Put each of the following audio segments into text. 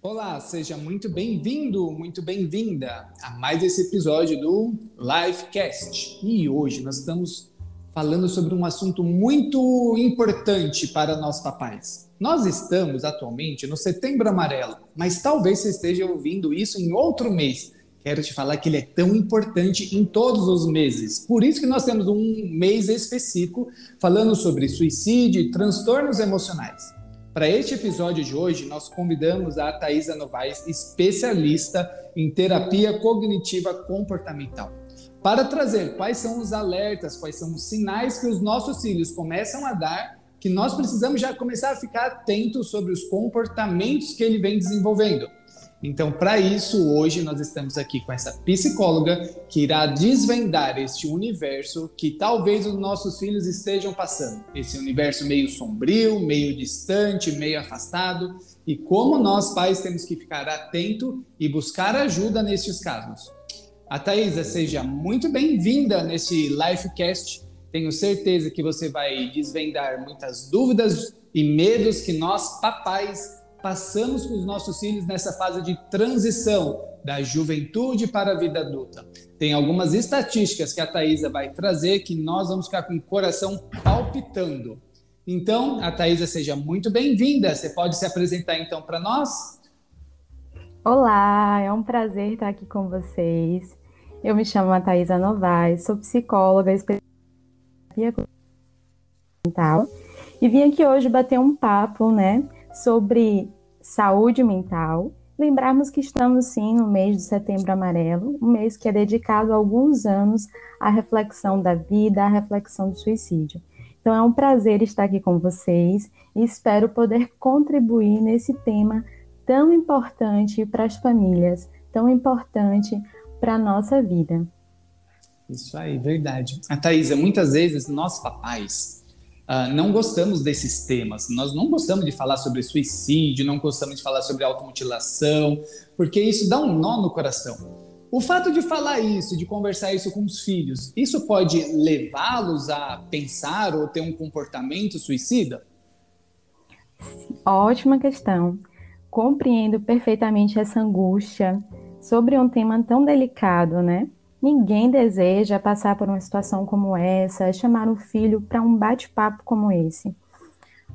Olá, seja muito bem-vindo, muito bem-vinda a mais esse episódio do Livecast. E hoje nós estamos falando sobre um assunto muito importante para nós papais. Nós estamos atualmente no Setembro Amarelo, mas talvez você esteja ouvindo isso em outro mês. Quero te falar que ele é tão importante em todos os meses. Por isso que nós temos um mês específico falando sobre suicídio e transtornos emocionais. Para este episódio de hoje, nós convidamos a Thaisa Novaes, especialista em terapia cognitiva comportamental, para trazer quais são os alertas, quais são os sinais que os nossos filhos começam a dar, que nós precisamos já começar a ficar atentos sobre os comportamentos que ele vem desenvolvendo. Então, para isso, hoje nós estamos aqui com essa psicóloga que irá desvendar este universo que talvez os nossos filhos estejam passando. Esse universo meio sombrio, meio distante, meio afastado. E como nós, pais, temos que ficar atento e buscar ajuda nestes casos. A Thaisa, seja muito bem-vinda nesse Lifecast. Tenho certeza que você vai desvendar muitas dúvidas e medos que nós, papais, passamos com os nossos filhos nessa fase de transição da juventude para a vida adulta. Tem algumas estatísticas que a Thaisa vai trazer que nós vamos ficar com o coração palpitando. Então, a Thaisa, seja muito bem-vinda. Você pode se apresentar então para nós? Olá, é um prazer estar aqui com vocês. Eu me chamo Thaisa Novaes, sou psicóloga especialista e vim aqui hoje bater um papo, né, sobre saúde mental. Lembrarmos que estamos sim no mês de Setembro Amarelo, um mês que é dedicado há alguns anos à reflexão da vida, à reflexão do suicídio. Então é um prazer estar aqui com vocês e espero poder contribuir nesse tema tão importante para as famílias, tão importante para a nossa vida. Isso aí, verdade. A Thaisa, muitas vezes nós papais Uh, não gostamos desses temas. Nós não gostamos de falar sobre suicídio, não gostamos de falar sobre automutilação, porque isso dá um nó no coração. O fato de falar isso, de conversar isso com os filhos, isso pode levá-los a pensar ou ter um comportamento suicida? Ótima questão. Compreendo perfeitamente essa angústia sobre um tema tão delicado, né? Ninguém deseja passar por uma situação como essa, chamar o filho para um bate-papo como esse.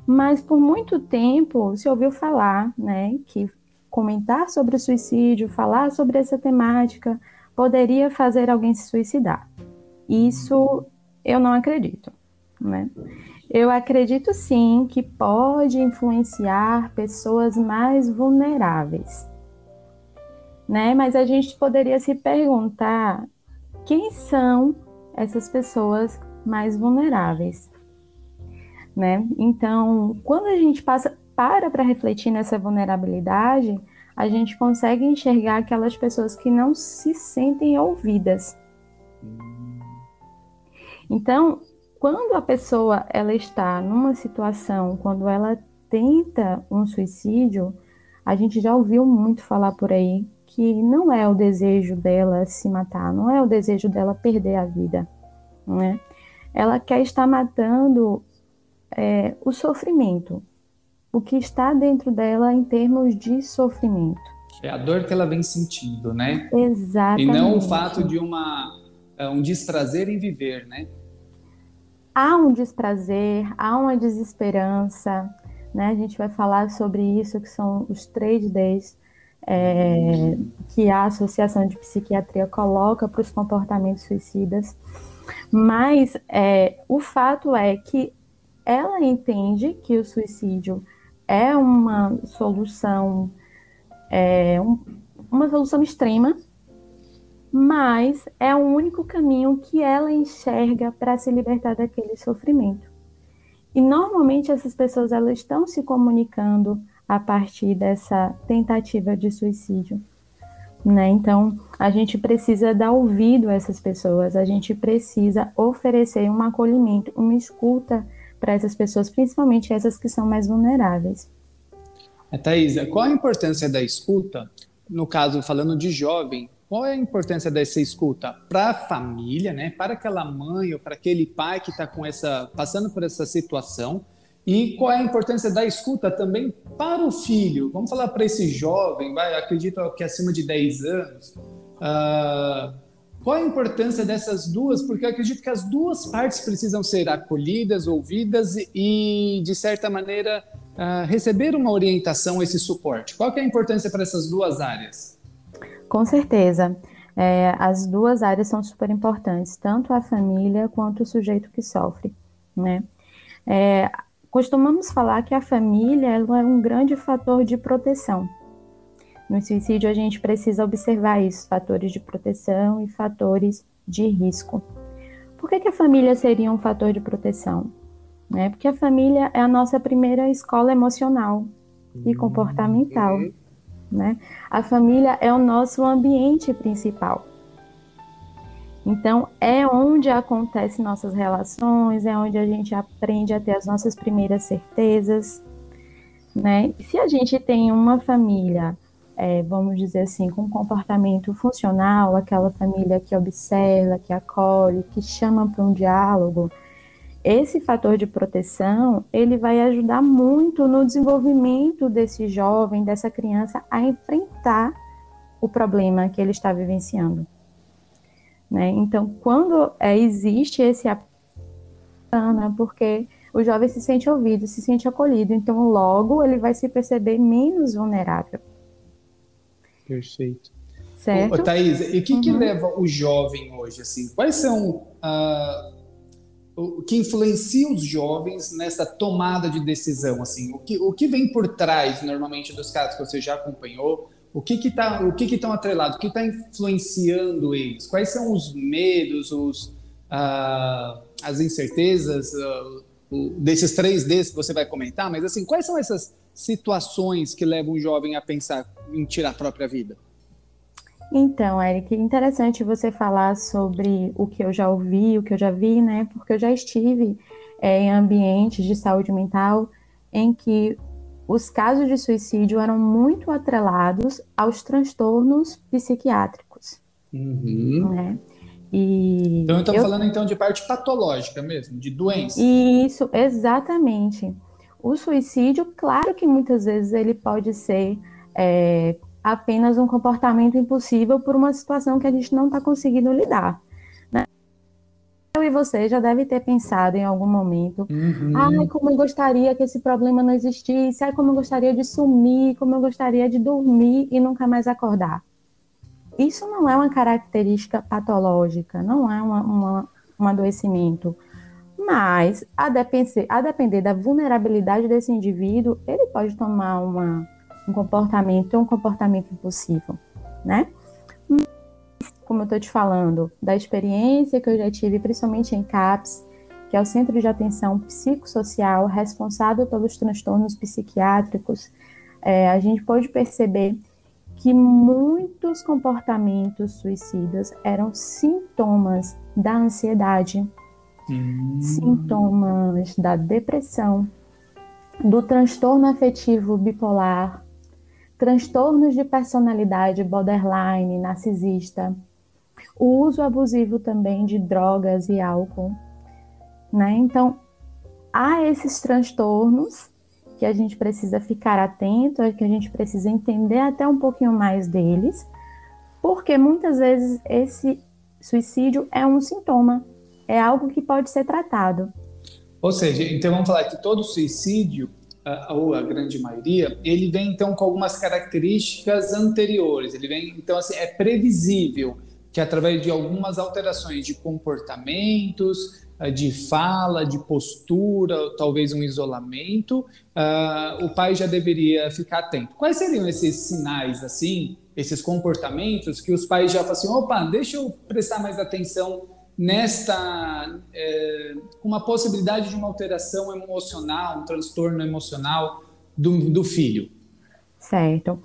Mas por muito tempo se ouviu falar, né, que comentar sobre o suicídio, falar sobre essa temática, poderia fazer alguém se suicidar. Isso eu não acredito, né? Eu acredito sim que pode influenciar pessoas mais vulneráveis, né? Mas a gente poderia se perguntar quem são essas pessoas mais vulneráveis, né? Então, quando a gente passa para para refletir nessa vulnerabilidade, a gente consegue enxergar aquelas pessoas que não se sentem ouvidas. Então, quando a pessoa ela está numa situação, quando ela tenta um suicídio, a gente já ouviu muito falar por aí que não é o desejo dela se matar, não é o desejo dela perder a vida, né? Ela quer estar matando é, o sofrimento, o que está dentro dela em termos de sofrimento. É a dor que ela vem sentindo, né? Exatamente. E não o fato de uma é, um desprazer em viver, né? Há um desprazer, há uma desesperança, né? A gente vai falar sobre isso, que são os três Ds é, que a Associação de Psiquiatria coloca para os comportamentos suicidas, mas é, o fato é que ela entende que o suicídio é uma solução, é, um, uma solução extrema, mas é o único caminho que ela enxerga para se libertar daquele sofrimento. E normalmente essas pessoas elas estão se comunicando a partir dessa tentativa de suicídio. Né? Então, a gente precisa dar ouvido a essas pessoas, a gente precisa oferecer um acolhimento, uma escuta para essas pessoas, principalmente essas que são mais vulneráveis. É, Thaisa, qual a importância da escuta? No caso, falando de jovem, qual é a importância dessa escuta para a família, né? para aquela mãe ou para aquele pai que está com essa passando por essa situação E qual é a importância da escuta também para o filho? Vamos falar para esse jovem, vai, acredito que é acima de 10 anos. Uh, qual a importância dessas duas? Porque eu acredito que as duas partes precisam ser acolhidas, ouvidas e, de certa maneira, uh, receber uma orientação, esse suporte. Qual é a importância para essas duas áreas? Com certeza. É, as duas áreas são super importantes, tanto a família quanto o sujeito que sofre, né? É, costumamos falar que a família é um grande fator de proteção. No suicídio, a gente precisa observar isso, fatores de proteção e fatores de risco. Por que, que a família seria um fator de proteção? Né? Porque a família é a nossa primeira escola emocional e uhum. comportamental. Né? A família é o nosso ambiente principal. Então, é onde acontecem nossas relações, é onde a gente aprende a ter as nossas primeiras certezas. Né? Se a gente tem uma família, é, vamos dizer assim, com comportamento funcional, aquela família que observa, que acolhe, que chama para um diálogo, esse fator de proteção, ele vai ajudar muito no desenvolvimento desse jovem, dessa criança, a enfrentar o problema que ele está vivenciando. Né? Então, quando é, existe esse porque o jovem se sente ouvido, se sente acolhido, então logo ele vai se perceber menos vulnerável. Perfeito. Certo. Ô, Thaís, e o que, uhum. que leva o jovem hoje? Assim? Quais são uh, o que influencia os jovens nessa tomada de decisão? Assim, o que, o que vem por trás, normalmente, dos casos que você já acompanhou? O que que tá, o que que estão atrelados? O que está influenciando eles? Quais são os medos, os, uh, as incertezas uh, desses três Ds que você vai comentar? Mas assim, quais são essas situações que levam o jovem a pensar em tirar a própria vida? Então, Eric, interessante você falar sobre o que eu já ouvi, o que eu já vi, né? Porque eu já estive é, em ambientes de saúde mental em que os casos de suicídio eram muito atrelados aos transtornos psiquiátricos. Uhum. Né? E então, estamos eu... falando então de parte patológica mesmo, de doença. Isso, exatamente. O suicídio, claro que muitas vezes ele pode ser é, apenas um comportamento impossível por uma situação que a gente não está conseguindo lidar. E você já deve ter pensado em algum momento, uhum. ai, como eu gostaria que esse problema não existisse, ai, como eu gostaria de sumir, como eu gostaria de dormir e nunca mais acordar. Isso não é uma característica patológica, não é uma, uma, um adoecimento. Mas, a depender, a depender da vulnerabilidade desse indivíduo, ele pode tomar uma um comportamento, um comportamento impossível, né? Como eu estou te falando, da experiência que eu já tive, principalmente em CAPS, que é o Centro de Atenção Psicossocial responsável pelos transtornos psiquiátricos, é, a gente pode perceber que muitos comportamentos suicidas eram sintomas da ansiedade, hum. sintomas da depressão, do transtorno afetivo bipolar, transtornos de personalidade borderline, narcisista, o uso abusivo também de drogas e álcool, né? Então, há esses transtornos que a gente precisa ficar atento, que a gente precisa entender até um pouquinho mais deles, porque muitas vezes esse suicídio é um sintoma, é algo que pode ser tratado. Ou seja, então vamos falar que todo suicídio ou a grande maioria, ele vem então com algumas características anteriores. Ele vem então assim é previsível que através de algumas alterações de comportamentos, eh, de fala, de postura, talvez um isolamento, uh, o pai já deveria ficar atento. Quais seriam esses sinais assim, esses comportamentos que os pais já falam assim, opa, deixa eu prestar mais atenção nesta é, uma possibilidade de uma alteração emocional, um transtorno emocional do, do filho. Certo.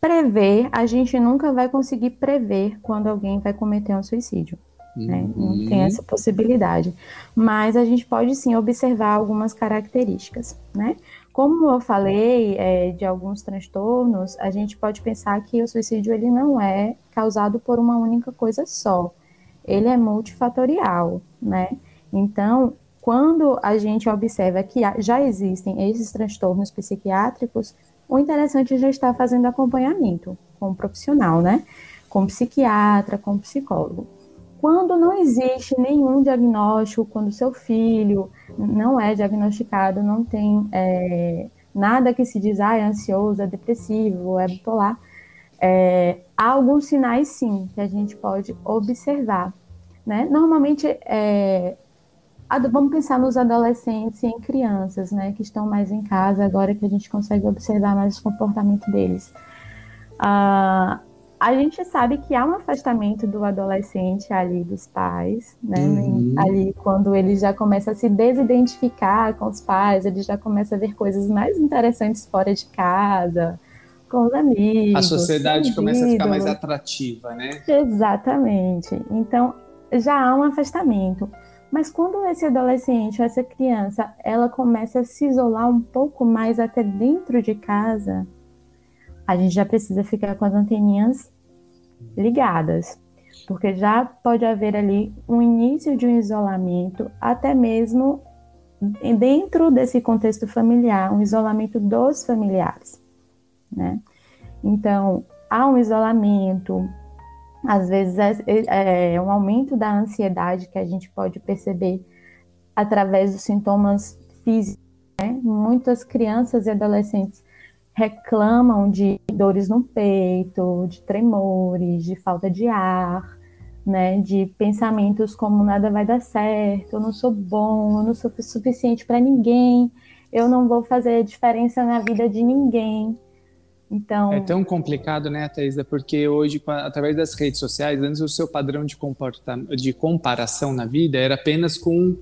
Prever, a gente nunca vai conseguir prever quando alguém vai cometer um suicídio. Né? Não uhum. tem essa possibilidade. Mas a gente pode sim observar algumas características. Né? Como eu falei é, de alguns transtornos, a gente pode pensar que o suicídio ele não é causado por uma única coisa só ele é multifatorial, né? Então, quando a gente observa que já existem esses transtornos psiquiátricos, o interessante é já estar fazendo acompanhamento com um profissional, né? Com psiquiatra, com psicólogo. Quando não existe nenhum diagnóstico, quando seu filho não é diagnosticado, não tem é, nada que se diz, ah, é ansioso, é depressivo, é bipolar, é, há alguns sinais, sim, que a gente pode observar. Né? Normalmente, é, vamos pensar nos adolescentes e em crianças, né, que estão mais em casa agora que a gente consegue observar mais o comportamento deles. Ah, a gente sabe que há um afastamento do adolescente ali dos pais, né? Uhum. Ali quando ele já começa a se desidentificar com os pais, ele já começa a ver coisas mais interessantes fora de casa, com os amigos. A sociedade começa a ficar mais atrativa, né? Exatamente. Então já há um afastamento. Mas quando esse adolescente, essa criança, ela começa a se isolar um pouco mais até dentro de casa, a gente já precisa ficar com as anteninhas ligadas, porque já pode haver ali um início de um isolamento, até mesmo dentro desse contexto familiar, um isolamento dos familiares, né? Então, há um isolamento, às vezes é, é um aumento da ansiedade que a gente pode perceber através dos sintomas físicos. Né? Muitas crianças e adolescentes reclamam de dores no peito, de tremores, de falta de ar, né, de pensamentos como nada vai dar certo, eu não sou bom, eu não sou suficiente para ninguém, eu não vou fazer diferença na vida de ninguém. Então... É tão complicado, né, Thaisa? Porque hoje, através das redes sociais, antes o seu padrão de, de comparação na vida era apenas com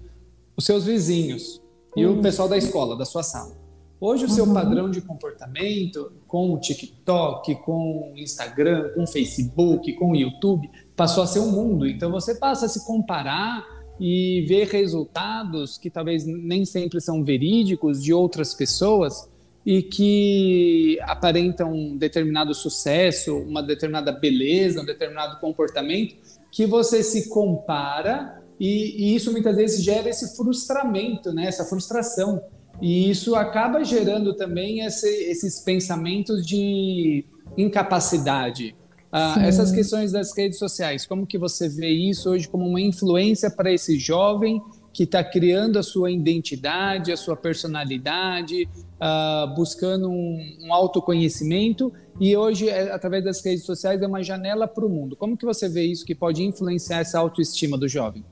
os seus vizinhos e o pessoal da escola, da sua sala. Hoje o seu uhum. padrão de comportamento com o TikTok, com o Instagram, com o Facebook, com o YouTube, passou a ser um mundo. Então você passa a se comparar e ver resultados que talvez nem sempre são verídicos de outras pessoas e que aparentam um determinado sucesso, uma determinada beleza, um determinado comportamento, que você se compara e, e isso muitas vezes gera esse frustramento, né? essa frustração e isso acaba gerando também esse, esses pensamentos de incapacidade. Ah, essas questões das redes sociais, como que você vê isso hoje como uma influência para esse jovem que está criando a sua identidade, a sua personalidade, ah, buscando um, um, autoconhecimento e hoje, é, através das redes sociais, é uma janela para o mundo. Como que você vê isso que pode influenciar essa autoestima do jovem?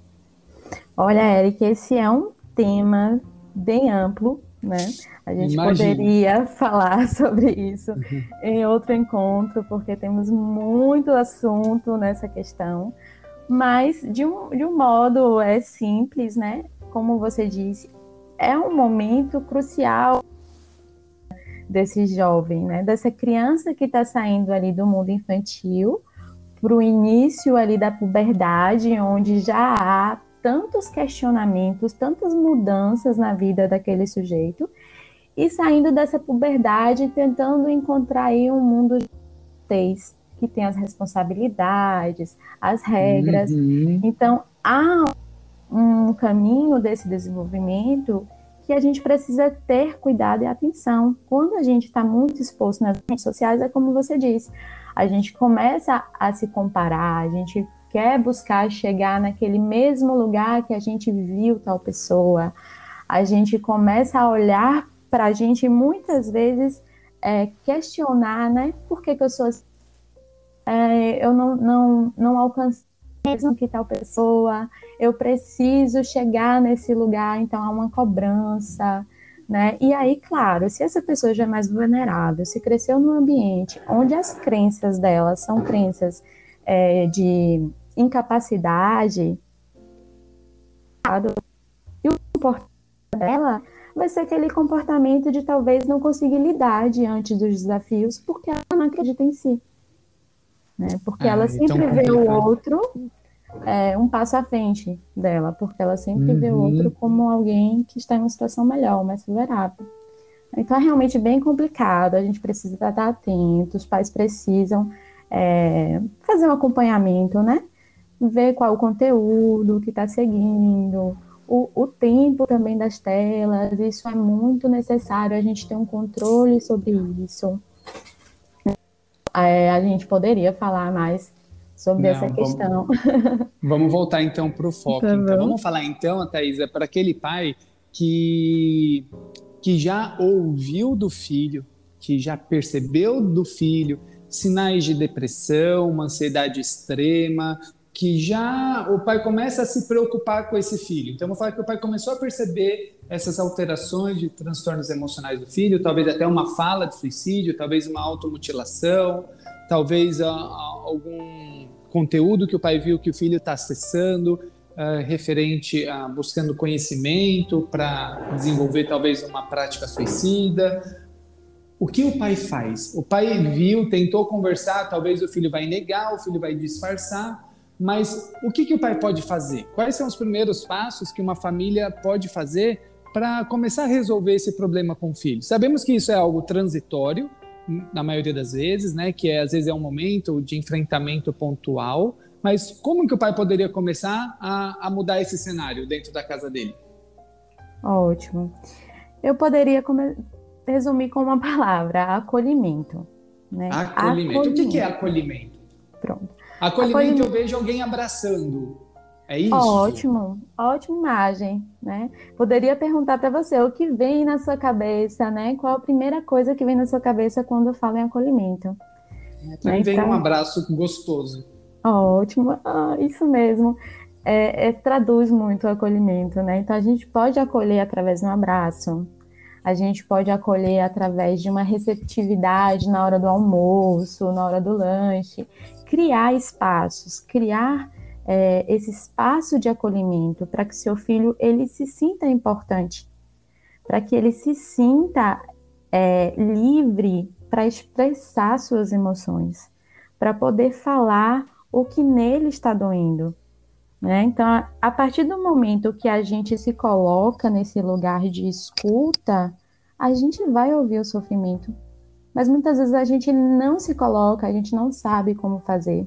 Olha, Eric, esse é um tema bem amplo, né? A gente Imagina. poderia falar sobre isso uhum. em outro encontro, porque temos muito assunto nessa questão, mas de um, de um modo é simples, né? Como você disse, é um momento crucial desse jovem, né? Dessa criança que está saindo ali do mundo infantil para o início ali da puberdade, onde já há tantos questionamentos, tantas mudanças na vida daquele sujeito, e saindo dessa puberdade, tentando encontrar aí um mundo de que tem as responsabilidades, as regras. Uhum. Então, há um caminho desse desenvolvimento que a gente precisa ter cuidado e atenção. Quando a gente está muito exposto nas redes sociais, é como você disse, a gente começa a se comparar, a gente quer buscar chegar naquele mesmo lugar que a gente viu tal pessoa. A gente começa a olhar para a gente muitas vezes é, questionar, né? Por que, que eu sou assim? É, eu não, não, não alcancei mesmo que tal pessoa, eu preciso chegar nesse lugar, então há uma cobrança, né? E aí, claro, se essa pessoa já é mais vulnerável, se cresceu num ambiente onde as crenças dela são crenças é, de incapacidade, e o comportamento dela vai ser aquele comportamento de talvez não conseguir lidar diante dos desafios, porque ela não acredita em si. Né? Porque ah, ela sempre então vê o outro é, um passo à frente dela, porque ela sempre uhum. vê o outro como alguém que está em uma situação melhor, mais vulnerável. Então é realmente bem complicado, a gente precisa estar atento, os pais precisam é, fazer um acompanhamento, né? ver qual o conteúdo que está seguindo, o, o tempo também das telas, isso é muito necessário, a gente ter um controle sobre isso. É, a gente poderia falar mais sobre Não, essa questão. Vamos, vamos voltar então para o foco. Tá então, vamos falar então, Thaisa, é para aquele pai que, que já ouviu do filho, que já percebeu do filho sinais de depressão, uma ansiedade extrema, que já o pai começa a se preocupar com esse filho. Então, vou falar que o pai começou a perceber essas alterações de transtornos emocionais do filho, talvez até uma fala de suicídio, talvez uma automutilação, talvez a, a, algum conteúdo que o pai viu que o filho está acessando, uh, referente a buscando conhecimento para desenvolver talvez uma prática suicida. O que o pai faz? O pai viu, tentou conversar, talvez o filho vai negar, o filho vai disfarçar, mas o que, que o pai pode fazer? Quais são os primeiros passos que uma família pode fazer para começar a resolver esse problema com o filho? Sabemos que isso é algo transitório, na maioria das vezes, né? Que é, às vezes é um momento de enfrentamento pontual, mas como que o pai poderia começar a, a mudar esse cenário dentro da casa dele? Ótimo. Eu poderia resumir com uma palavra: acolhimento. Né? Acolhimento. acolhimento. O que é acolhimento? Pronto. Acolhimento, acolhimento, eu vejo alguém abraçando. É isso? Ótimo, ótima imagem, né? Poderia perguntar para você o que vem na sua cabeça, né? Qual a primeira coisa que vem na sua cabeça quando fala em acolhimento? É, né? vem então, um abraço gostoso. Ótimo, ah, isso mesmo. É, é, traduz muito o acolhimento, né? Então a gente pode acolher através de um abraço, a gente pode acolher através de uma receptividade na hora do almoço, na hora do lanche, criar espaços, criar é, esse espaço de acolhimento para que seu filho ele se sinta importante, para que ele se sinta é, livre para expressar suas emoções, para poder falar o que nele está doendo. Né? Então, a partir do momento que a gente se coloca nesse lugar de escuta, a gente vai ouvir o sofrimento. Mas muitas vezes a gente não se coloca, a gente não sabe como fazer.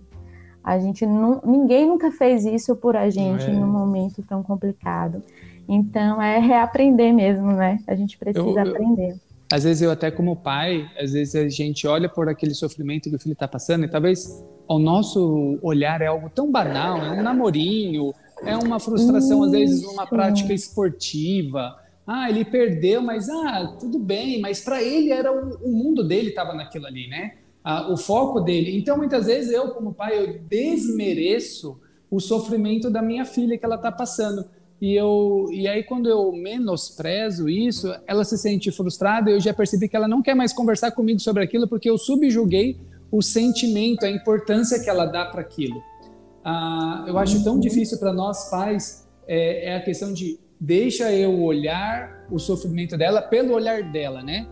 A gente não, ninguém nunca fez isso por a gente é. num momento tão complicado. Então é reaprender mesmo, né? A gente precisa eu, eu, aprender. Às vezes eu até como pai, às vezes a gente olha por aquele sofrimento que o filho está passando e talvez o nosso olhar é algo tão banal, é um namorinho, é uma frustração isso. às vezes numa prática esportiva. Ah, ele perdeu, mas ah, tudo bem, mas para ele era o, o mundo dele estava naquilo ali, né? o foco dele. Então, muitas vezes eu, como pai, eu desmereço o sofrimento da minha filha que ela está passando. E, eu, e aí, quando eu menosprezo isso, ela se sente frustrada. Eu já percebi que ela não quer mais conversar comigo sobre aquilo porque eu subjuguei o sentimento, a importância que ela dá para aquilo. Ah, eu acho tão difícil para nós pais é, é a questão de deixa eu olhar o sofrimento dela pelo olhar dela, né?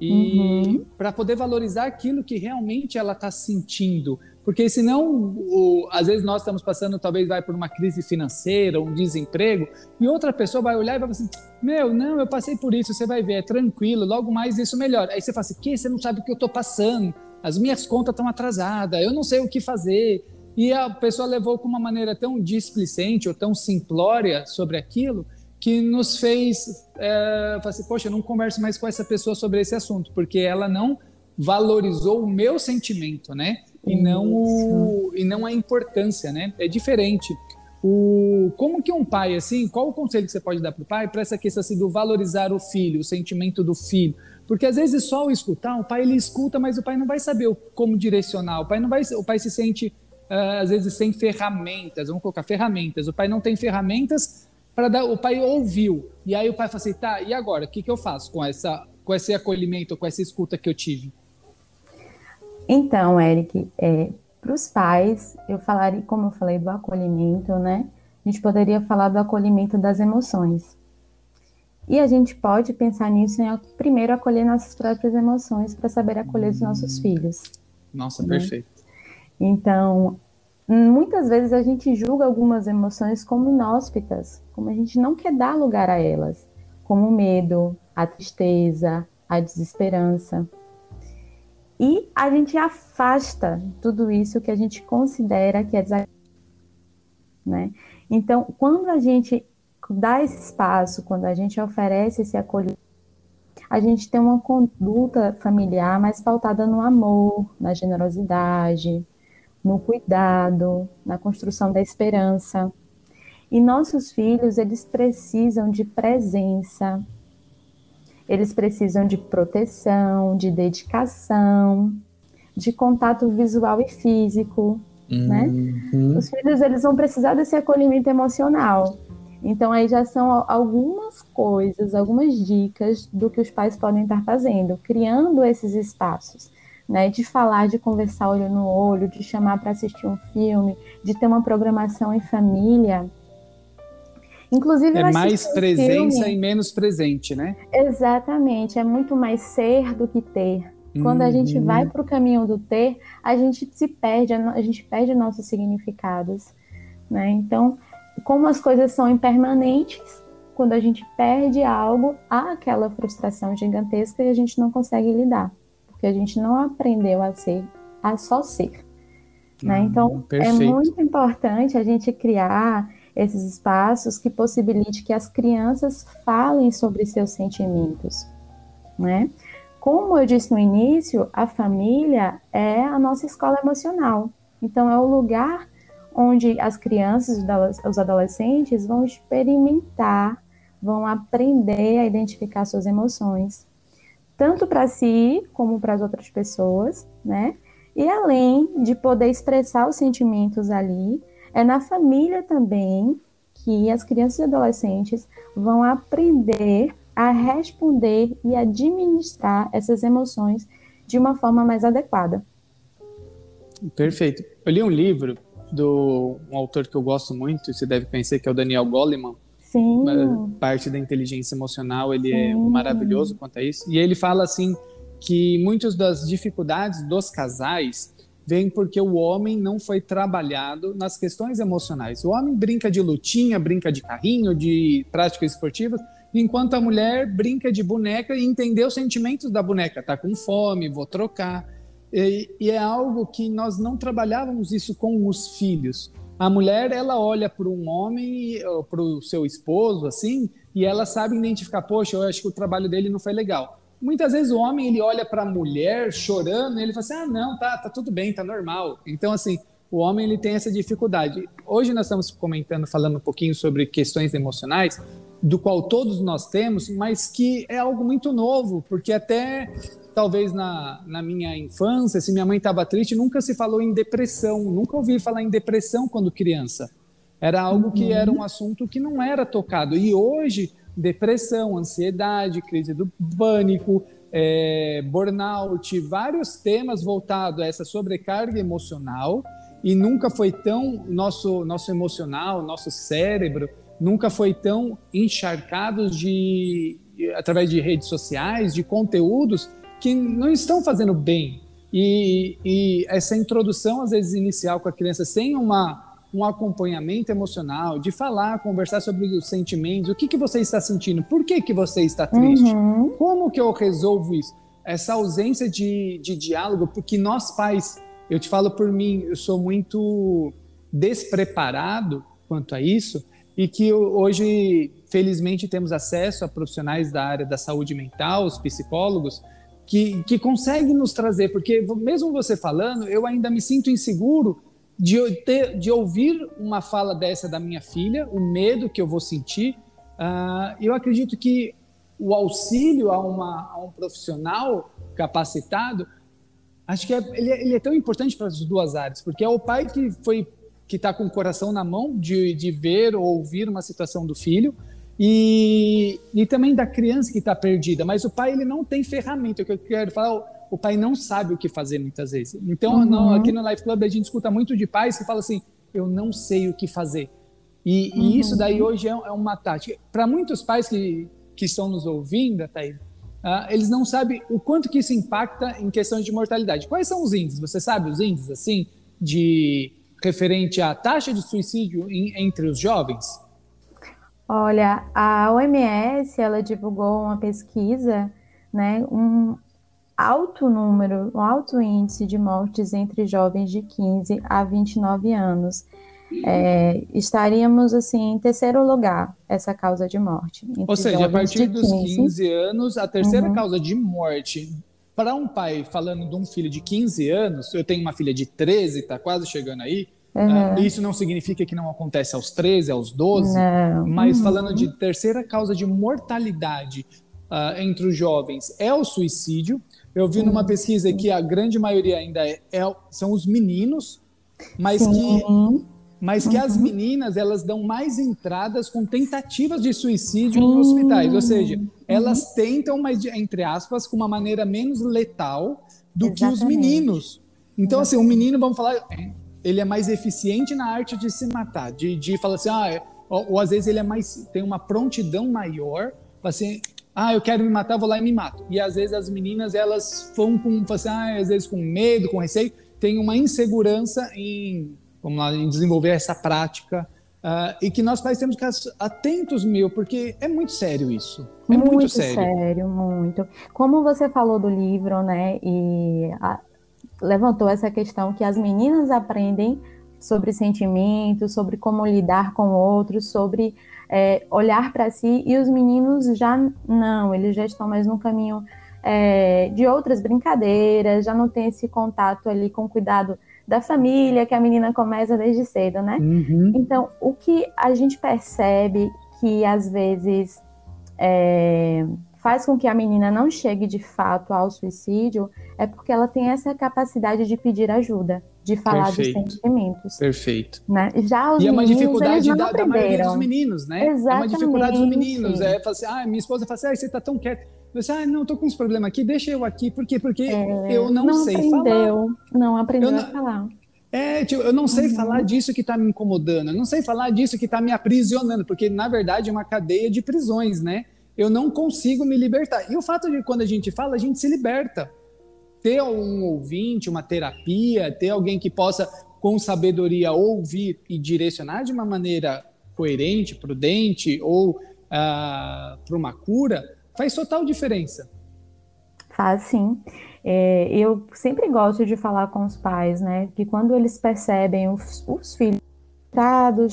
e uhum. para poder valorizar aquilo que realmente ela está sentindo. Porque senão, o, às vezes nós estamos passando, talvez vai por uma crise financeira, um desemprego, e outra pessoa vai olhar e vai falar assim: Meu, não, eu passei por isso, você vai ver, é tranquilo, logo mais isso melhora. Aí você fala assim: Que? Você não sabe o que eu estou passando, as minhas contas estão atrasadas, eu não sei o que fazer. E a pessoa levou com uma maneira tão displicente ou tão simplória sobre aquilo que nos fez é, falar assim, poxa, eu não converso mais com essa pessoa sobre esse assunto, porque ela não valorizou o meu sentimento, né? E não, o, e não a importância, né? É diferente. O, como que um pai, assim, qual o conselho que você pode dar para o pai para essa questão assim, do valorizar o filho, o sentimento do filho? Porque às vezes só o escutar, o pai ele escuta, mas o pai não vai saber como direcionar, o pai não vai, o pai se sente uh, às vezes sem ferramentas, vamos colocar ferramentas, o pai não tem ferramentas para dar, o pai ouviu. E aí o pai falou assim: tá, e agora? O que, que eu faço com, essa, com esse acolhimento, com essa escuta que eu tive? Então, Eric, é, para os pais, eu falaria, como eu falei do acolhimento, né? A gente poderia falar do acolhimento das emoções. E a gente pode pensar nisso em primeiro acolher nossas próprias emoções para saber acolher os nossos filhos. Nossa, né? perfeito. Então, muitas vezes a gente julga algumas emoções como inóspitas, como a gente não quer dar lugar a elas, como o medo, a tristeza, a desesperança. E a gente afasta tudo isso que a gente considera que é desagradável. Né? Então, quando a gente dá esse espaço, quando a gente oferece esse acolhimento, a gente tem uma conduta familiar mais pautada no amor, na generosidade, no cuidado, na construção da esperança. E nossos filhos, eles precisam de presença, eles precisam de proteção, de dedicação, de contato visual e físico, né? uhum. né? Os filhos, eles vão precisar desse acolhimento emocional. Então, aí já são algumas coisas, algumas dicas do que os pais podem estar fazendo, criando esses espaços, né? De falar, de conversar olho no olho, de chamar para assistir um filme, de ter uma programação em família. Inclusive, é mais presença filme, e menos presente, né? Exatamente, é muito mais ser do que ter. Quando a gente uhum. vai para o caminho do ter, a gente se perde, a gente perde nossos significados, né? Então, como as coisas são impermanentes, quando a gente perde algo, há aquela frustração gigantesca e a gente não consegue lidar, porque a gente não aprendeu a ser, a só ser. Né? Hum, então, perfeito. é muito importante a gente criar esses espaços que possibilite que as crianças falem sobre seus sentimentos, né? Como eu disse no início, a família é a nossa escola emocional. Então, é o lugar onde as crianças, os adolescentes vão experimentar, vão aprender a identificar suas emoções, tanto para si como para as outras pessoas, né? E além de poder expressar os sentimentos ali, é na família também que as crianças e adolescentes vão aprender a responder e administrar essas emoções de uma forma mais adequada. Perfeito. Eu li um livro do um autor que eu gosto muito, você deve conhecer, que é o Daniel Goleman. Sim. Parte da inteligência emocional, ele é Sim. é maravilhoso quanto a isso. E ele fala assim que muitas das dificuldades dos casais vêm porque o homem não foi trabalhado nas questões emocionais. O homem brinca de lutinha, brinca de carrinho, de práticas esportivas, enquanto a mulher brinca de boneca e entender os sentimentos da boneca. Tá com fome, vou trocar. E, e é algo que nós não trabalhávamos isso com os filhos. A mulher, ela olha para um homem, para o seu esposo, assim, e ela sabe identificar, poxa, eu acho que o trabalho dele não foi legal. Muitas vezes o homem, ele olha para a mulher chorando, e ele fala assim, ah, não, tá, tá tudo bem, tá normal. Então, assim, o homem, ele tem essa dificuldade. Hoje nós estamos comentando, falando um pouquinho sobre questões emocionais, do qual todos nós temos, mas que é algo muito novo, porque até talvez na, na minha infância, se minha mãe estava triste, nunca se falou em depressão, nunca ouvi falar em depressão quando criança. Era algo que era um assunto que não era tocado. E hoje, depressão, ansiedade, crise do pânico, é, burnout, vários temas voltados a essa sobrecarga emocional. E nunca foi tão nosso nosso emocional, nosso cérebro nunca foi tão encharcado de através de redes sociais, de conteúdos que não estão fazendo bem. E, e, essa introdução, às vezes, inicial com a criança, sem uma, um acompanhamento emocional, de falar, conversar sobre os sentimentos, o que, que você está sentindo, por que, que você está triste, uhum. como que eu resolvo isso? Essa ausência de, de diálogo, porque nós pais, eu te falo por mim, eu sou muito despreparado quanto a isso, e que hoje, felizmente, temos acesso a profissionais da área da saúde mental, os psicólogos, que, que consegue nos trazer, porque mesmo você falando, eu ainda me sinto inseguro de, ter, de ouvir uma fala dessa da minha filha, o medo que eu vou sentir. Uh, eu acredito que o auxílio a, uma, a um profissional capacitado, acho que é, ele, é, ele é tão importante para as duas áreas, porque é o pai que foi que está com o coração na mão de, de ver ou ouvir uma situação do filho, e, e também da criança que está perdida, mas o pai ele não tem ferramenta. O que eu quero falar, o pai não sabe o que fazer muitas vezes. Então, uhum. aqui no Life Club a gente escuta muito de pais que falam assim: eu não sei o que fazer. E, uhum. e isso daí hoje é, é uma tática. Para muitos pais que, que estão nos ouvindo, Thaís, uh, eles não sabem o quanto que isso impacta em questões de mortalidade. Quais são os índices? Você sabe os índices assim de referente à taxa de suicídio em, entre os jovens? Olha, a OMS ela divulgou uma pesquisa, né, um alto número, um alto índice de mortes entre jovens de 15 a 29 anos. É, estaríamos assim em terceiro lugar essa causa de morte. Ou seja, a partir dos 15, 15 anos, a terceira uhum. causa de morte para um pai falando de um filho de 15 anos, eu tenho uma filha de 13, está quase chegando aí. Uhum. Uh, isso não significa que não acontece aos 13, aos 12, não. mas uhum. falando de terceira causa de mortalidade uh, entre os jovens é o suicídio. Eu vi numa pesquisa que a grande maioria ainda é, é são os meninos, mas Sim. que mas que uhum. as meninas elas dão mais entradas com tentativas de suicídio em hospitais, ou seja, elas uhum. tentam, mas entre aspas, com uma maneira menos letal do Exatamente. que os meninos. Então, assim, o menino, vamos falar, ele é mais eficiente na arte de se matar, de, de falar assim, ah, ou, ou às vezes ele é mais, tem uma prontidão maior, assim, ah, eu quero me matar, vou lá e me mato. E às vezes as meninas, elas vão com, assim, ah, às vezes com medo, com receio, tem uma insegurança em vamos lá, em desenvolver essa prática. Uh, e que nós pais temos que estar atentos, meu, porque é muito sério isso. É muito, muito sério. sério. muito. Como você falou do livro, né, e a, levantou essa questão que as meninas aprendem sobre sentimentos, sobre como lidar com outros, sobre é, olhar para si, e os meninos já não, eles já estão mais no caminho é, de outras brincadeiras, já não tem esse contato ali com cuidado da família que a menina começa desde cedo, né? Uhum. Então, o que a gente percebe que às vezes é, faz com que a menina não chegue de fato ao suicídio é porque ela tem essa capacidade de pedir ajuda, de falar Perfeito. dos sentimentos. Perfeito. Né? Já os e é uma dificuldade da, da, maioria dos meninos, né? Exatamente. É uma dificuldade dos meninos. É assim, ah, minha esposa fala assim, ah, você tá tão quieto. Você, ah, não, tô com uns problemas aqui, deixa eu aqui. Por quê? Porque é, eu não, não sei aprendeu, falar. Não aprendeu não, a falar. É, tipo, eu não sei uhum. falar disso que está me incomodando, eu não sei falar disso que está me aprisionando, porque na verdade é uma cadeia de prisões, né? Eu não consigo me libertar. E o fato de quando a gente fala, a gente se liberta. Ter um ouvinte, uma terapia, ter alguém que possa, com sabedoria, ouvir e direcionar de uma maneira coerente, prudente ou ah, para uma cura, Faz total diferença. Faz sim. É, eu sempre gosto de falar com os pais, né? Que quando eles percebem os, os filhos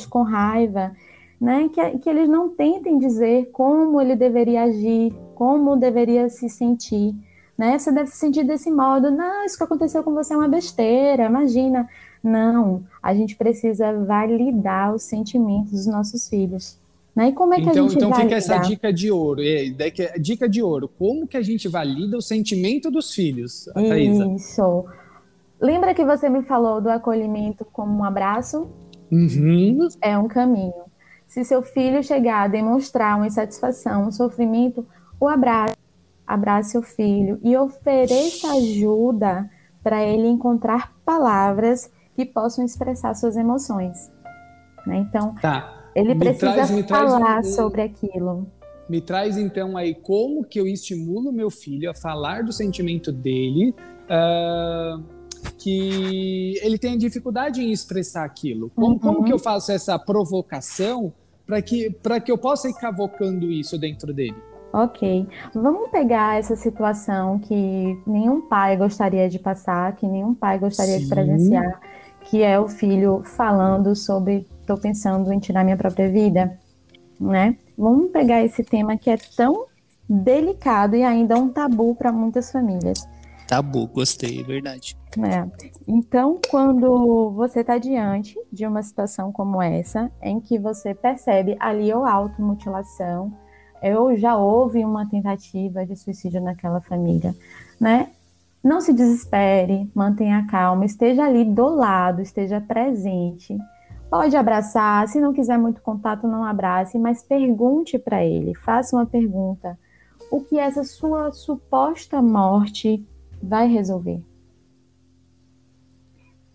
com raiva, né? Que, que eles não tentem dizer como ele deveria agir, como deveria se sentir. Né? Você deve se sentir desse modo. Não, isso que aconteceu com você é uma besteira, imagina. Não, a gente precisa validar os sentimentos dos nossos filhos. Né? E como é que então, a gente Então valida? fica essa dica de ouro. É, dica de ouro. Como que a gente valida o sentimento dos filhos, Thaisa? Isso. Lembra que você me falou do acolhimento como um abraço? Uhum. É um caminho. Se seu filho chegar a demonstrar uma insatisfação, um sofrimento, o abraço, abrace seu filho e ofereça ajuda para ele encontrar palavras que possam expressar suas emoções. Né? Então, tá. Ele me precisa traz, falar um, sobre aquilo. Me traz então aí como que eu estimulo meu filho a falar do sentimento dele, uh, que ele tem dificuldade em expressar aquilo. Como, uhum. como que eu faço essa provocação para que, que eu possa ir cavocando isso dentro dele? Ok, vamos pegar essa situação que nenhum pai gostaria de passar, que nenhum pai gostaria Sim. de presenciar, que é o filho falando sobre estou pensando em tirar minha própria vida, né? Vamos pegar esse tema que é tão delicado e ainda um tabu para muitas famílias. Tabu, gostei, é verdade. É. Então, quando você está diante de uma situação como essa, em que você percebe ali ou automutilação, ou já houve uma tentativa de suicídio naquela família, né? Não se desespere, mantenha calma, esteja ali do lado, esteja presente, Pode abraçar, se não quiser muito contato, não abrace, mas pergunte para ele, faça uma pergunta. O que essa sua suposta morte vai resolver?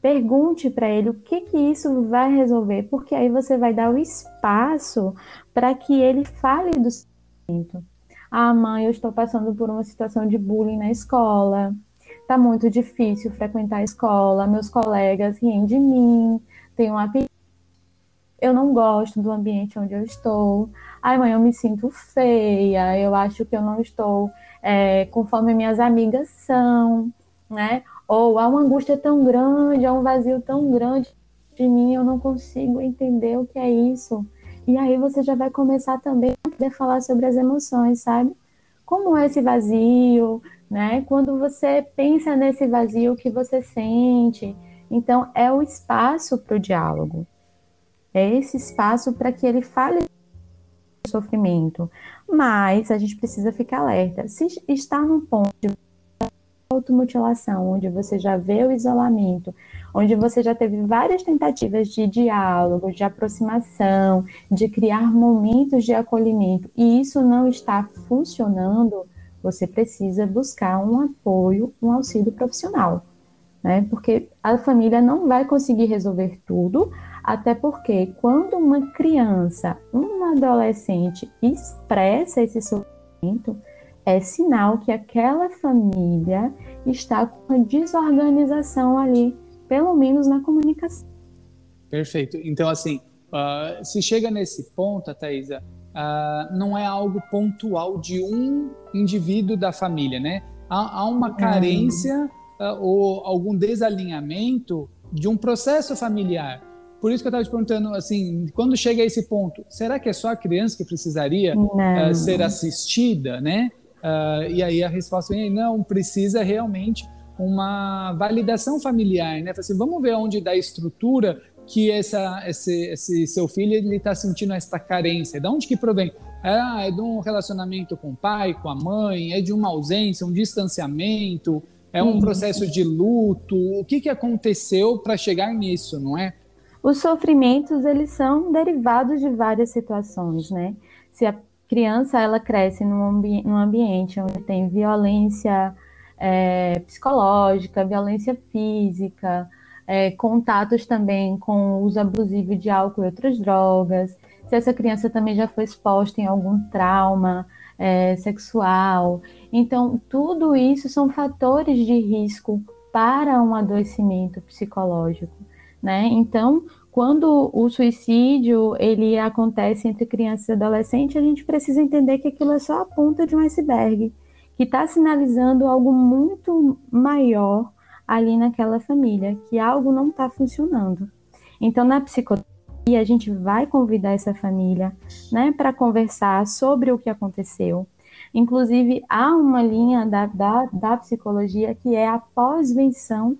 Pergunte para ele o que que isso vai resolver, porque aí você vai dar o espaço para que ele fale do sentimento. Ah, mãe, eu estou passando por uma situação de bullying na escola. Tá muito difícil frequentar a escola, meus colegas riem de mim, tem um apelido eu não gosto do ambiente onde eu estou. Ai, mãe, eu me sinto feia, eu acho que eu não estou é, conforme minhas amigas são, né? Ou há uma angústia tão grande, há um vazio tão grande, de mim, eu não consigo entender o que é isso. E aí você já vai começar também a poder falar sobre as emoções, sabe? Como é esse vazio, né? Quando você pensa nesse vazio que você sente, então é o espaço para o diálogo. É esse espaço para que ele fale do sofrimento. Mas a gente precisa ficar alerta. Se está num ponto de automutilação, onde você já vê o isolamento, onde você já teve várias tentativas de diálogo, de aproximação, de criar momentos de acolhimento, e isso não está funcionando, você precisa buscar um apoio, um auxílio profissional, né? Porque a família não vai conseguir resolver tudo, até porque quando uma criança, um adolescente expressa esse sofrimento, é sinal que aquela família está com uma desorganização ali, pelo menos na comunicação. Perfeito. Então, assim, uh, se chega nesse ponto, Thaisa, uh, não é algo pontual de um indivíduo da família, né? Há, há uma carência uh, ou algum desalinhamento de um processo familiar. Por isso que eu estava te perguntando, assim, quando chega a esse ponto, será que é só a criança que precisaria uh, ser assistida, né? Uh, e aí a resposta vem, não, precisa realmente uma validação familiar, né? Assim, vamos ver onde dá estrutura que essa, esse, esse seu filho ele está sentindo essa carência. De onde que provém? Ah, é de um relacionamento com o pai, com a mãe, é de uma ausência, um distanciamento, é um processo de luto. O que, que aconteceu para chegar nisso, não é? Os sofrimentos, eles são derivados de várias situações, né? Se a criança, ela cresce num, ambi num ambiente onde tem violência é, psicológica, violência física, é, contatos também com o uso abusivo de álcool e outras drogas, se essa criança também já foi exposta em algum trauma é, sexual. Então, tudo isso são fatores de risco para um adoecimento psicológico né? Então, quando o suicídio ele acontece entre crianças e adolescentes, a gente precisa entender que aquilo é só a ponta de um iceberg, que está sinalizando algo muito maior ali naquela família, que algo não está funcionando. Então, na psicoterapia, a gente vai convidar essa família, né, para conversar sobre o que aconteceu. Inclusive, há uma linha da, da, da psicologia que é a pós-venção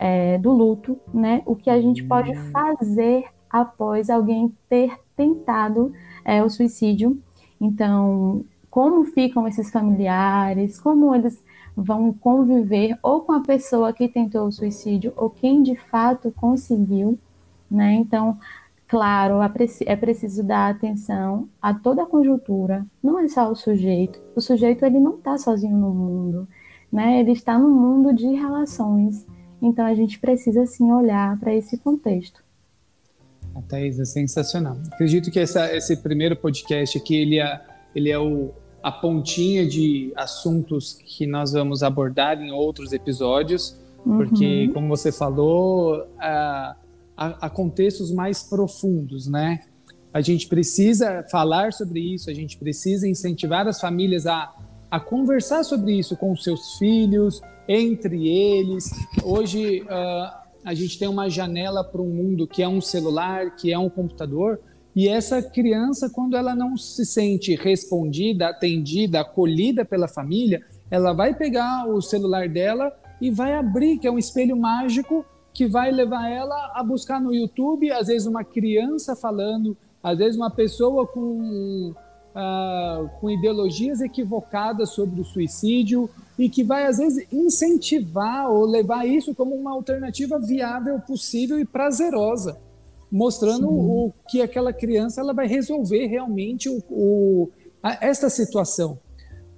é, do luto, né? O que a gente pode hum. fazer após alguém ter tentado é, o suicídio. Então, como ficam esses familiares, como eles vão conviver ou com a pessoa que tentou o suicídio ou quem de fato conseguiu, né? Então, claro, é preciso dar atenção a toda a conjuntura, não é só o sujeito. O sujeito ele não está sozinho no mundo, né? Ele está no mundo de relações. Então a gente precisa sim olhar para esse contexto. A Thaís é sensacional. Acredito que essa, esse primeiro podcast aqui ele é, ele é o, a pontinha de assuntos que nós vamos abordar em outros episódios, porque, uhum. como você falou, há, há contextos mais profundos, né? A gente precisa falar sobre isso, a gente precisa incentivar as famílias a, a conversar sobre isso com os seus filhos, entre eles. Hoje uh, a gente tem uma janela para um mundo que é um celular, que é um computador, e essa criança, quando ela não se sente respondida, atendida, acolhida pela família, ela vai pegar o celular dela e vai abrir, que é um espelho mágico que vai levar ela a buscar no YouTube, às vezes uma criança falando, às vezes uma pessoa com uh, com ideologias equivocadas sobre o suicídio e que vai, às vezes, incentivar ou levar isso como uma alternativa viável, possível e prazerosa, mostrando o que aquela criança ela vai resolver realmente o, o a, esta situação.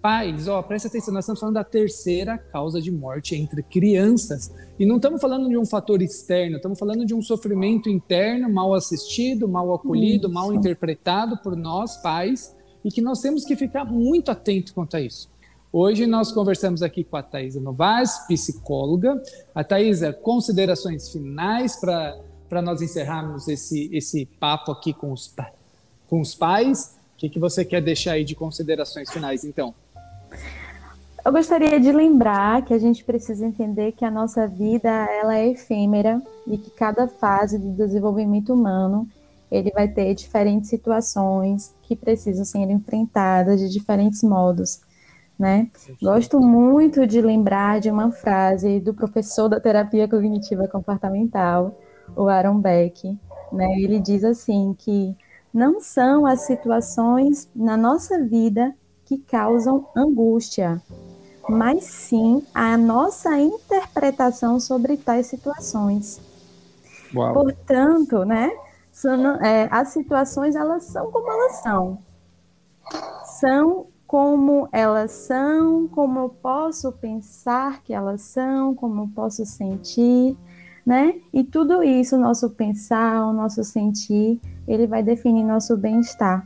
Pais, ó, presta atenção, nós estamos falando da terceira causa de morte entre crianças. E não estamos falando de um fator externo, estamos falando de um sofrimento interno mal assistido, mal acolhido, Isso. mal interpretado por nós, pais, e que nós temos que ficar muito atentos quanto a isso. Hoje nós conversamos aqui com a Thaisa Novaes, psicóloga. A Thaisa, considerações finais para nós encerrarmos esse, esse papo aqui com os, com os pais. O que, que você quer deixar aí de considerações finais, então? Eu gostaria de lembrar que a gente precisa entender que a nossa vida ela é efêmera e que cada fase do desenvolvimento humano ele vai ter diferentes situações que precisam ser enfrentadas de diferentes modos, né? Gosto muito de lembrar de uma frase do professor da terapia cognitiva comportamental, o Aaron Beck, né? Ele diz assim que não são as situações na nossa vida que causam angústia, mas sim a nossa interpretação sobre tais situações. Uau. Portanto, né, são, é, as situações elas são como elas são. São como elas são, como eu posso pensar que elas são, como eu posso sentir, né? E tudo isso, o nosso pensar, o nosso sentir, ele vai definir nosso bem-estar.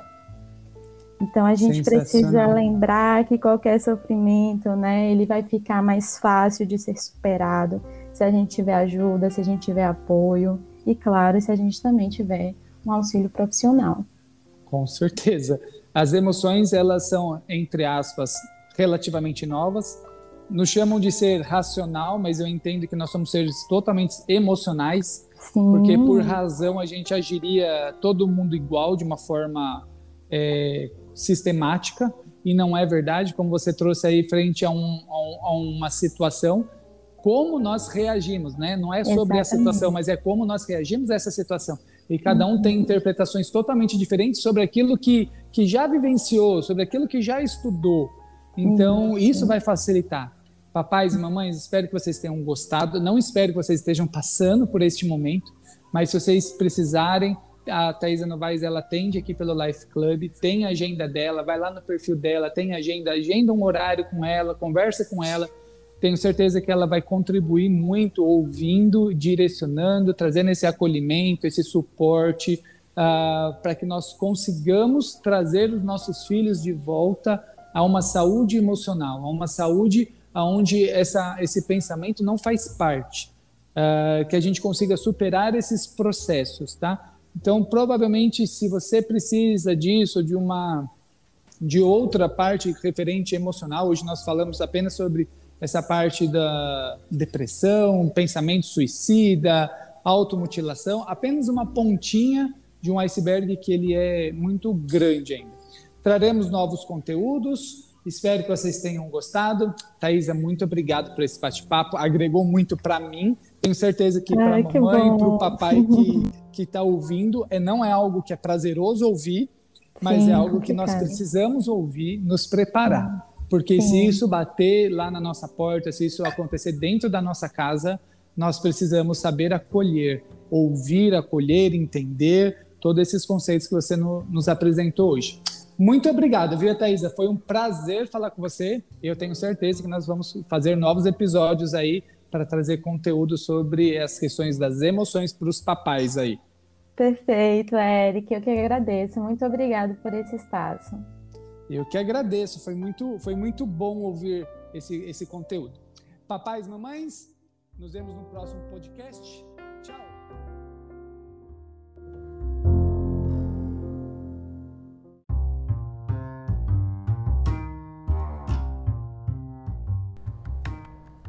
Então a gente precisa lembrar que qualquer sofrimento, né, ele vai ficar mais fácil de ser superado se a gente tiver ajuda, se a gente tiver apoio e claro, se a gente também tiver um auxílio profissional. Com certeza. As emoções, elas são entre aspas relativamente novas. Nos chamam de ser racional, mas eu entendo que nós somos seres totalmente emocionais, Sim. porque por razão a gente agiria todo mundo igual de uma forma é, sistemática e não é verdade, como você trouxe aí frente a, um, a, uma situação, como nós reagimos, né? Não é sobre Exatamente. a situação, mas é como nós reagimos a essa situação. E cada um tem interpretações totalmente diferentes sobre aquilo que, que já vivenciou, sobre aquilo que já estudou. Então, isso vai facilitar. Papais e mamães, espero que vocês tenham gostado. Não espero que vocês estejam passando por este momento, mas se vocês precisarem, a Thaisa Novaes ela atende aqui pelo Life Club, tem a agenda dela, vai lá no perfil dela, tem agenda, agenda um horário com ela, conversa com ela. Tenho certeza que ela vai contribuir muito ouvindo, direcionando, trazendo esse acolhimento, esse suporte, uh, para que nós consigamos trazer os nossos filhos de volta a uma saúde emocional, a uma saúde onde essa, esse pensamento não faz parte, uh, que a gente consiga superar esses processos, tá? Então, provavelmente, se você precisa disso, de uma de outra parte referente emocional, hoje nós falamos apenas sobre essa parte da depressão, pensamento suicida, automutilação, apenas uma pontinha de um iceberg que ele é muito grande ainda. Traremos novos conteúdos, espero que vocês tenham gostado. Thaisa, muito obrigado por esse bate-papo, agregou muito para mim. Tenho certeza que para a mamãe, para o papai que está ouvindo, é, não é algo que é prazeroso ouvir, mas Sim, é algo que nós precisamos ouvir, nos preparar. Porque Sim. se isso bater lá na nossa porta, se isso acontecer dentro da nossa casa, nós precisamos saber acolher, ouvir, acolher, entender todos esses conceitos que você no, nos apresentou hoje. Muito obrigado, viu, Thaisa? Foi um prazer falar com você. Eu tenho certeza que nós vamos fazer novos episódios aí para trazer conteúdo sobre as questões das emoções para os papais aí. Perfeito, Eric. Eu que agradeço. Muito obrigado por esse espaço. Eu que agradeço. Foi muito, foi muito bom ouvir esse, esse conteúdo. Papais, mamães, nos vemos no próximo podcast.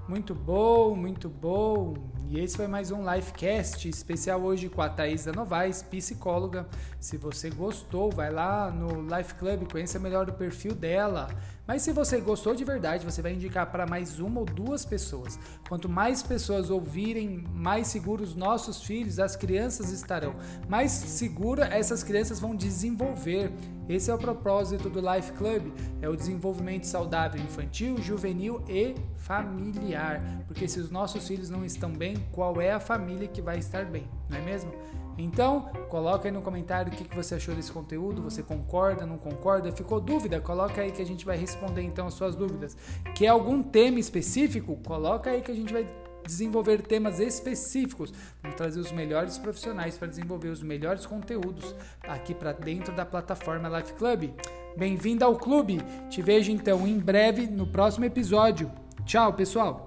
Muito bom, muito bom. E esse foi mais um Livecast especial hoje com a Thaisa Novaes, psicóloga. Se você gostou, vai lá no Life Club, conheça melhor o perfil dela. Mas se você gostou de verdade, você vai indicar para mais uma ou duas pessoas. Quanto mais pessoas ouvirem, mais seguros nossos filhos, as crianças estarão. Mais segura essas crianças vão desenvolver. Esse é o propósito do Life Club, é o desenvolvimento saudável infantil, juvenil e familiar. Porque se os nossos filhos não estão bem, qual é a família que vai estar bem, não é mesmo? Então, coloca aí no comentário o que você achou desse conteúdo, você concorda, não concorda, ficou dúvida? Coloca aí que a gente vai responder então as suas dúvidas. Quer algum tema específico? Coloca aí que a gente vai desenvolver temas específicos, vamos trazer os melhores profissionais para desenvolver os melhores conteúdos aqui para dentro da plataforma Life Club. Bem-vindo ao clube. Te vejo então em breve no próximo episódio. Tchau, pessoal.